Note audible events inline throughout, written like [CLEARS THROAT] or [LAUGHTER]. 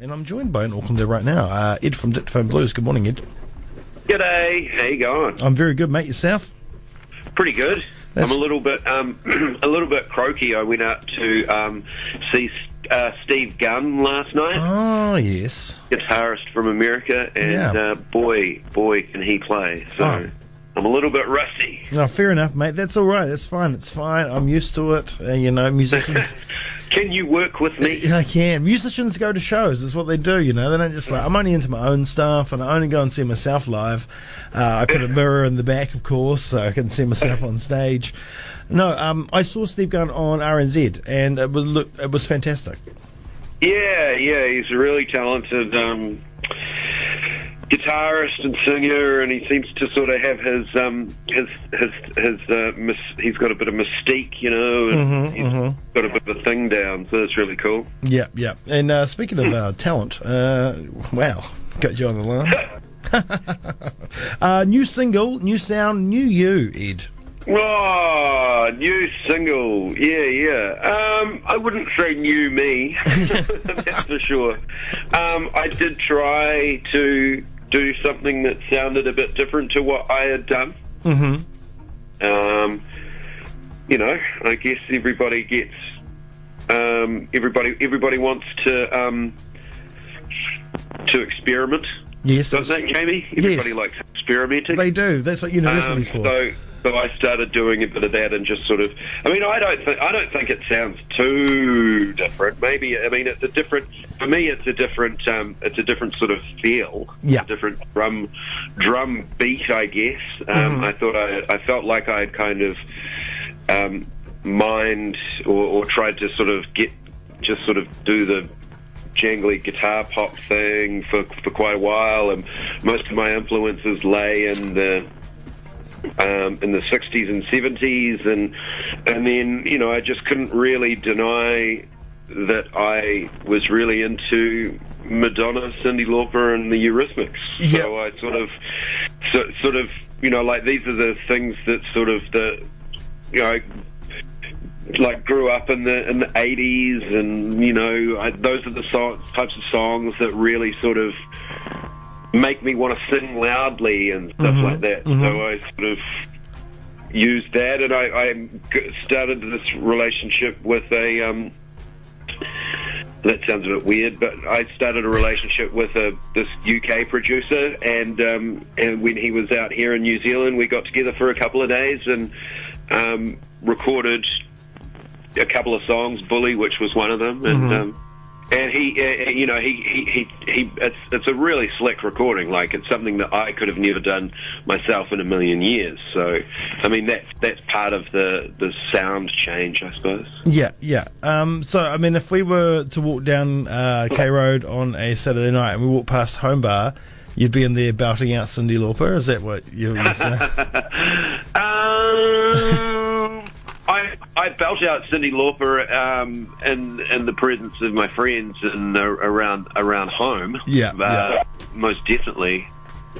and I'm joined by an Aucklander right now, uh, Ed from Dictaphone Blues. Good morning, Ed. G'day, how you going? I'm very good, mate. Yourself? Pretty good. That's- I'm a little bit, um, [CLEARS THROAT] a little bit croaky. I went out to um, see uh, Steve Gunn last night, Oh, yes. guitarist from America, and Yeah. uh, boy, boy, can he play! So Oh. I'm a little bit rusty. No, fair enough, mate. That's all right. That's fine. It's fine. I'm used to it. Uh, you know, musicians. [LAUGHS] Can you work with me? I can. Musicians go to shows. That's what they do. You know, they don't just like. I'm only into my own stuff, and I only go and see myself live. Uh, I put a mirror in the back, of course, so I can see myself on stage. No, um, I saw Steve Gunn on RNZ, and it was look, it was fantastic. Yeah, yeah, he's really talented um, guitarist and singer, and he seems to sort of have his um, his his his uh, mis- he's got a bit of mystique, you know, and he's got a bit of a thing down, so that's really cool. Yeah, yeah. And uh, speaking of [LAUGHS] uh, talent, uh, wow, got you on the line. [LAUGHS] uh, new single, new sound, new you, Ed. Oh, new single, yeah, yeah. Um, I wouldn't say new me, [LAUGHS] that's for sure. Um, I did try to do something that sounded a bit different to what I had done. Mm-hmm. Um, you know, I guess everybody gets um, everybody everybody wants to um, to experiment, Yes, doesn't it, Jamie? Everybody Yes. likes experimenting. they do. That's what Um, university's for. so, so I started doing a bit of that and just sort of. I mean, I don't think I don't think it sounds too different. Maybe I mean it's a different. For me, it's a different. Um, it's a different sort of feel. Yeah. Different drum drum beat, I guess. Um, Mm-hmm. I thought I, I felt like I had kind of um, mined or, or tried to sort of get just sort of do the jangly guitar pop thing for for quite a while, and most of my influences lay in the um, in the 60s and 70s, and and then you know I just couldn't really deny that I was really into Madonna, Cyndi Lauper, and the Eurythmics. Yeah. So I sort of so, sort of you know like these are the things that sort of the you know like grew up in the in the 80s and you know I, those are the so- types of songs that really sort of make me want to sing loudly and stuff like that. So I sort of used that and I started this relationship with a um that sounds a bit weird, but I started a relationship with a this UK producer, and um, and when he was out here in New Zealand, we got together for a couple of days and um, recorded a couple of songs, "Bully," which was one of them, and um, and he, uh, you know, he he he, he it's it's a really slick recording. Like it's something that I could have never done myself in a million years. So, I mean, that's that's part of the the sound change, I suppose. Yeah, yeah. Um, so, I mean, if we were to walk down uh, K Road on a Saturday night and we walk past Home Bar, you'd be in there belting out Cyndi Lauper. Is that what you were saying? [LAUGHS] Um, I belt out Cyndi Lauper um, in in the presence of my friends and uh, around around home. Yeah, uh, yeah. most definitely.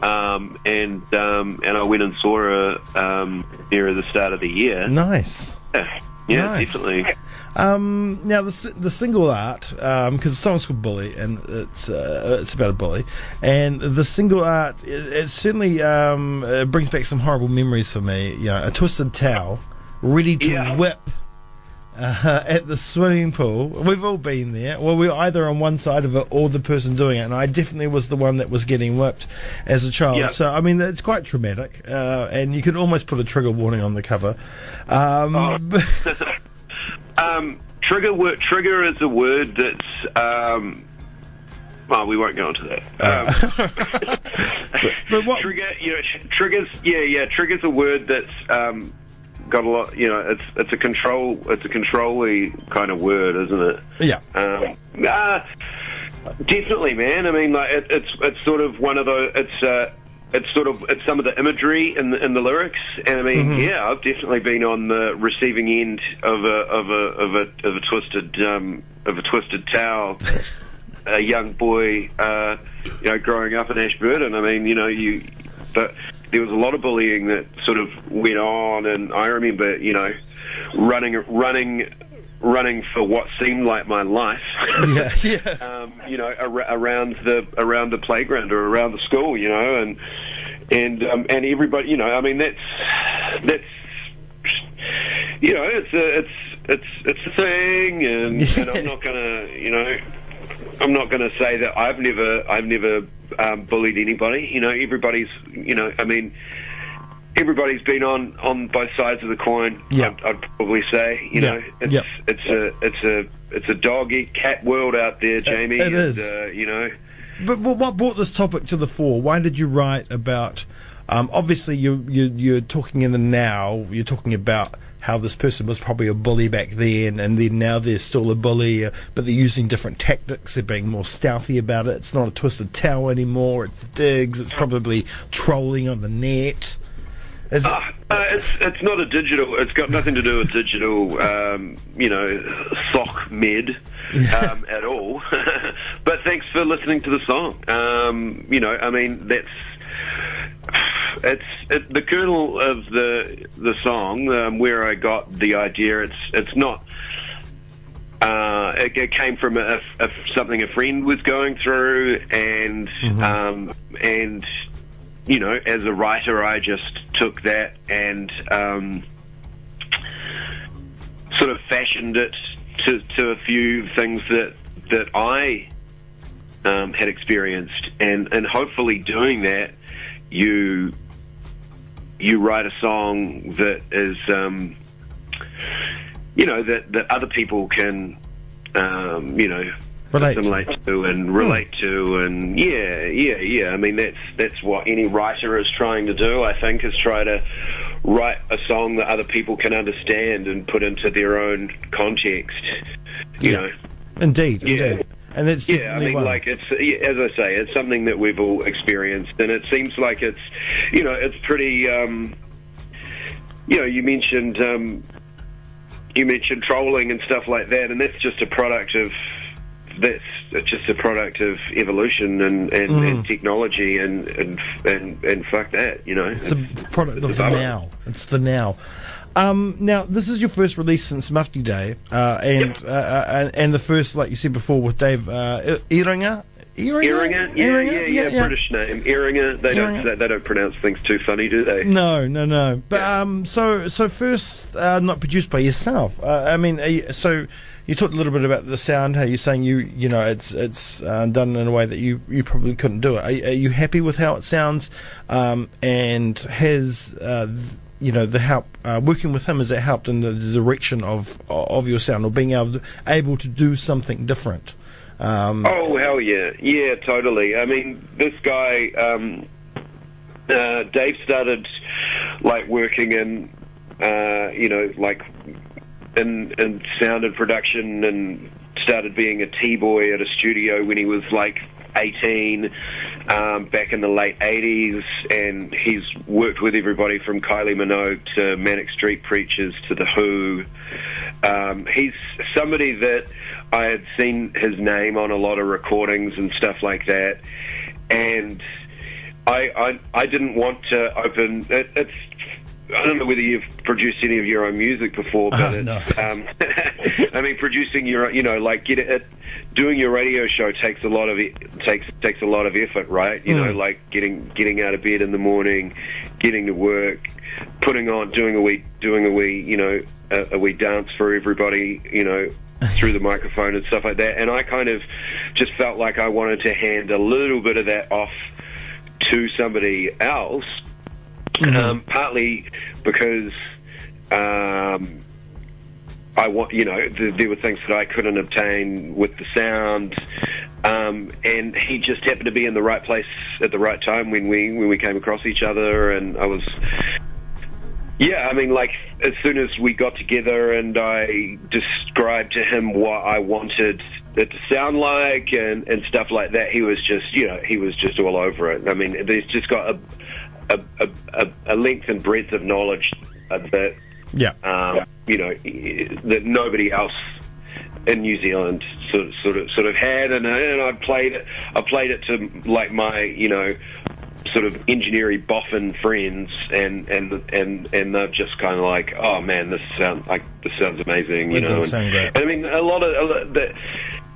Um, and um, and I went and saw her um, near the start of the year. nice. Yeah, yeah Nice. definitely. Um, now the the single art, because the song's called "Bully" and it's uh, it's about a bully, and the single art it, it certainly um, it brings back some horrible memories for me. You know, a twisted towel, ready to Yeah. whip. Uh, at the swimming pool, we've all been there. Well, we are either on one side of it or the person doing it, and I definitely was the one that was getting whipped as a child. So, I mean, it's quite traumatic, uh, and you could almost put a trigger warning on the cover. Um, Oh. [LAUGHS] Um, trigger word, trigger is a word that's. Um, well, we won't go into that. Um, [LAUGHS] [LAUGHS] but what? trigger, you know, sh- triggers. Yeah, yeah. Triggers a word that's um, got a lot. You know, it's it's a control. It's a control-y kind of word, isn't it? Yeah. Um, uh, definitely, man. I mean, like it, it's it's sort of one of those. It's uh, it's sort of it's some of the imagery in the in the lyrics, and I mean, yeah, I've definitely been on the receiving end of a of a of a of a twisted um, of a twisted towel. [LAUGHS] a young boy, uh, you know, growing up in Ashburton. I mean, you know, you, but there was a lot of bullying that sort of went on, and I remember, you know, running, running, running for what seemed like my life. [LAUGHS] Yeah, [LAUGHS] yeah. um, you know, ar- around the around the playground or around the school, you know, and and um, and everybody, you know, I mean, that's that's you know, it's a, it's it's it's a thing, and, and I'm [LAUGHS] not gonna, you know, I'm not gonna say that I've never I've never um, bullied anybody. You know, everybody's, you know, I mean. Everybody's been on, on both sides of the coin. Yeah. I'd, I'd probably say. You Yeah. know, it's Yeah. it's a it's a it's a dog eat cat world out there, Jamie. it and, is. Uh, you know, But what brought this topic to the fore? Why did you write about? Um, obviously, you you you're talking in the now. You're talking about how this person was probably a bully back then, and then now they're still a bully, uh, but they're using different tactics. They're being more stealthy about it. It's not a twisted towel anymore. It's digs. It's probably trolling on the net. Is it, Uh, uh, it's it's not a digital. It's got nothing to do with digital. Um, you know, sock med um, at all. [LAUGHS] but thanks for listening to the song. Um, you know, I mean that's it's it, the kernel of the the song um, where I got the idea. It's it's not. Uh, it, it came from a, a, something a friend was going through, and um, and you know, as a writer, I just took that and um, sort of fashioned it to, to a few things that that I um, had experienced, and and hopefully doing that, you you write a song that is, um, you know, that that other people can, um, you know. Relate to. assimilate to and relate to and yeah yeah yeah I mean that's that's what any writer is trying to do I think is try to write a song that other people can understand and put into their own context you Yeah. know indeed, Yeah. indeed, and that's yeah, I mean, one. like it's as I say, it's something that we've all experienced, and it seems like it's, you know, it's pretty. Um, you know, you mentioned um, you mentioned trolling and stuff like that, and that's just a product of that's just a product of evolution and, and, Mm. and technology and, and and and fuck that, you know. It's a product of it's the now. It's the now. Um, now, this is your first release since Mufti Day, uh, and, Yep. uh, uh, and and the first, like you said before, with Dave uh, Eringa. Eringa, yeah, yeah, yeah, British name, Eringa. They don't they don't pronounce things too funny, do they? No, no, no. But Yeah. um, so so first, uh, not produced by yourself. Uh, I mean, so you talked a little bit about the sound. How you're saying you you know it's it's uh, done in a way that you, you probably couldn't do it. Are, are you happy with how it sounds? Um, and has uh, you know the help uh, working with him has that helped in the, direction of of your sound or being able to, able to do something different? Um, Oh hell yeah, yeah, totally. I mean, this guy, um, uh, Dave started like working in, uh, you know, like in in sound and production, and started being a tea boy at a studio when he was like. 18 um, back in the late 80s and he's worked with everybody from Kylie Minogue to Manic Street Preachers to The Who um, he's somebody that I had seen his name on a lot of recordings and stuff like that, and I I, I didn't want to open. It, it's I don't know whether you've produced any of your own music before, but it's, [LAUGHS] no. um, [LAUGHS] I mean, producing your you know like get it, doing your radio show takes a lot of it takes takes a lot of effort, right? You know, Mm. like getting getting out of bed in the morning, getting to work, putting on doing a wee doing a wee you know a, a wee dance for everybody, you know. [LAUGHS] through the microphone and stuff like that, and I kind of just felt like I wanted to hand a little bit of that off to somebody else um, partly because um, I want, you know, th- there were things that I couldn't obtain with the sound, um, and he just happened to be in the right place at the right time when we when we came across each other, and I was. Yeah, I mean, like as soon as we got together and I described to him what I wanted it to sound like and, and stuff like that, he was just, you know, he was just all over it. I mean, he's just got a a, a, a, length and breadth of knowledge that yeah. um, you know that nobody else in New Zealand sort of sort of, sort of had, and, and I played it. I played it to like my you know sort of engineering boffin friends, and and and and they're just kind of like, oh man, this sounds like this sounds amazing, you It know. and, and I mean, a lot of a lot, the,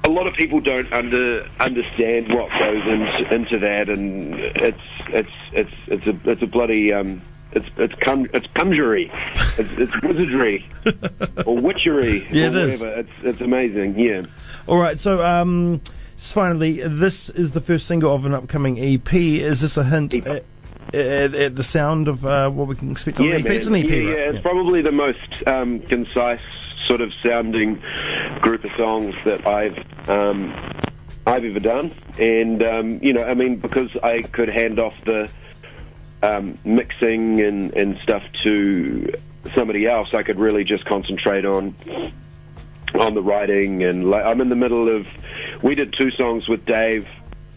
a lot of people don't under understand what goes into, into that, and it's it's it's it's a it's a bloody um, it's it's con- it's conjury, it's, it's wizardry [LAUGHS] or witchery, Yeah, or it is. whatever. It's it's amazing, yeah. All right, so um, just finally, this is the first single of an upcoming EP. Is this a hint at, at, at the sound of uh, what we can expect on Yeah, the EP? man. It's an EP, yeah, right? yeah, it's probably the most um, concise sort of sounding group of songs that I've um, I've ever done, and um, you know, I mean, because I could hand off the um, mixing and, and stuff to somebody else, I could really just concentrate on on the writing. And like, I'm in the middle of. We did two songs with Dave,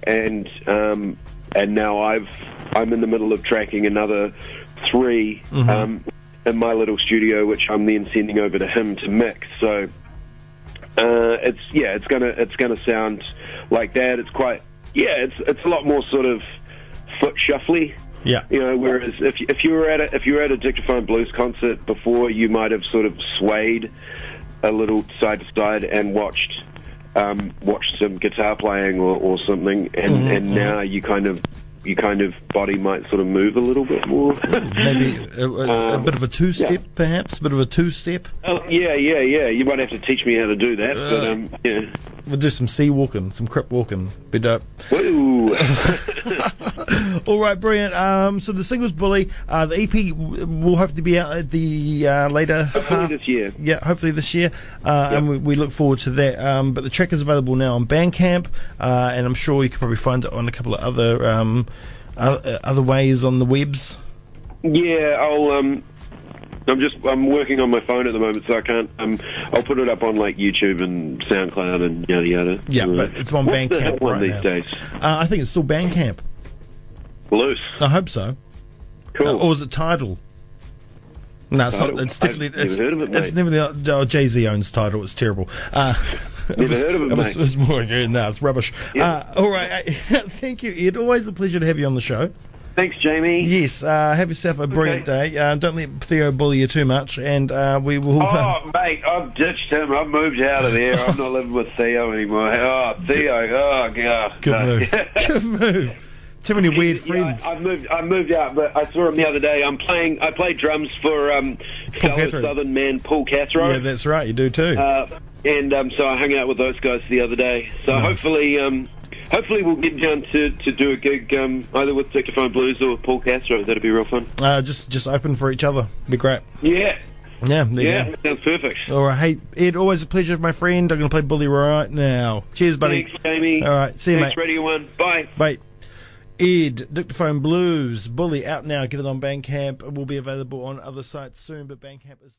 and um, and now I've I'm in the middle of tracking another 3 um, in my little studio, which I'm then sending over to him to mix. So. Uh, it's yeah, it's gonna it's gonna sound like that. It's quite yeah, it's it's a lot more sort of foot shuffly. Yeah. You know, whereas if if you were at a if you were at a Dictaphone Blues concert before, you might have sort of swayed a little side to side and watched um, watched some guitar playing or, or something, and and now you kind of you kind of body might sort of move a little bit more. [LAUGHS] Maybe a, a, a Um, bit of a two-step, yeah. perhaps. A bit of a two-step. oh, yeah, yeah, yeah. You might have to teach me how to do that, but um, yeah. We'll do some sea walking, some crip walking. Be dope. Woo. [LAUGHS] All right, brilliant. Um, so the single's "Bully." Uh, the EP w- will hopefully be out at the uh, later Hopefully half- this year. Yeah, hopefully this year, uh, and we, we look forward to that. Um, but the track is available now on Bandcamp, uh, and I'm sure you can probably find it on a couple of other um, other, other ways on the webs. Yeah, I'll. Um, I'm just. I'm working on my phone at the moment, so I can't. Um, I'll put it up on like YouTube and SoundCloud and yada yada. Yeah, Uh, but it's on the Bandcamp one right these now. days. Uh, I think it's still Bandcamp. Loose. I hope so. Cool. Uh, or is it Tidal? No, it's Tidal? not. It's I've definitely. never it's, heard of it, It's never the. Oh, Jay Z owns Tidal. It's terrible. Uh, [LAUGHS] Never was, heard of it, it was, it was more. yeah, No, it's rubbish. Yeah. Uh, all right. [LAUGHS] Thank you, Ed. Always a pleasure to have you on the show. Thanks, Jamie. Yes. Uh, have yourself a brilliant day. Uh, don't let Theo bully you too much, and uh, we will. Oh, mate, I've ditched him. I've moved out of there. I'm not [LAUGHS] living with Theo anymore. Oh, Theo. Oh, God. good No. move. [LAUGHS] good move. Too many weird friends. Yeah, I, I've moved. I moved out, but I saw him the other day. I'm playing. I played drums for um, fellow. Southern man Paul Cathro. yeah, that's right. You do too. uh, and um, so I hung out with those guys the other day. So Nice. hopefully, um, hopefully we'll get down to, to do a gig um, either with Dictaphone Blues or Paul Cathro. That'd be real fun. Uh, just just open for each other. Be great. Yeah, Yeah. There you yeah, go. sounds perfect. All right, hey Ed, always a pleasure, my friend. I'm going to play Bully right now. Cheers, buddy. Thanks, Jamie. All right, see you, Thanks, mate. Radio One. Bye. Bye. Ed, Dictaphone Blues, Bully out now. Get it on Bandcamp. It will be available on other sites soon, but Bandcamp is.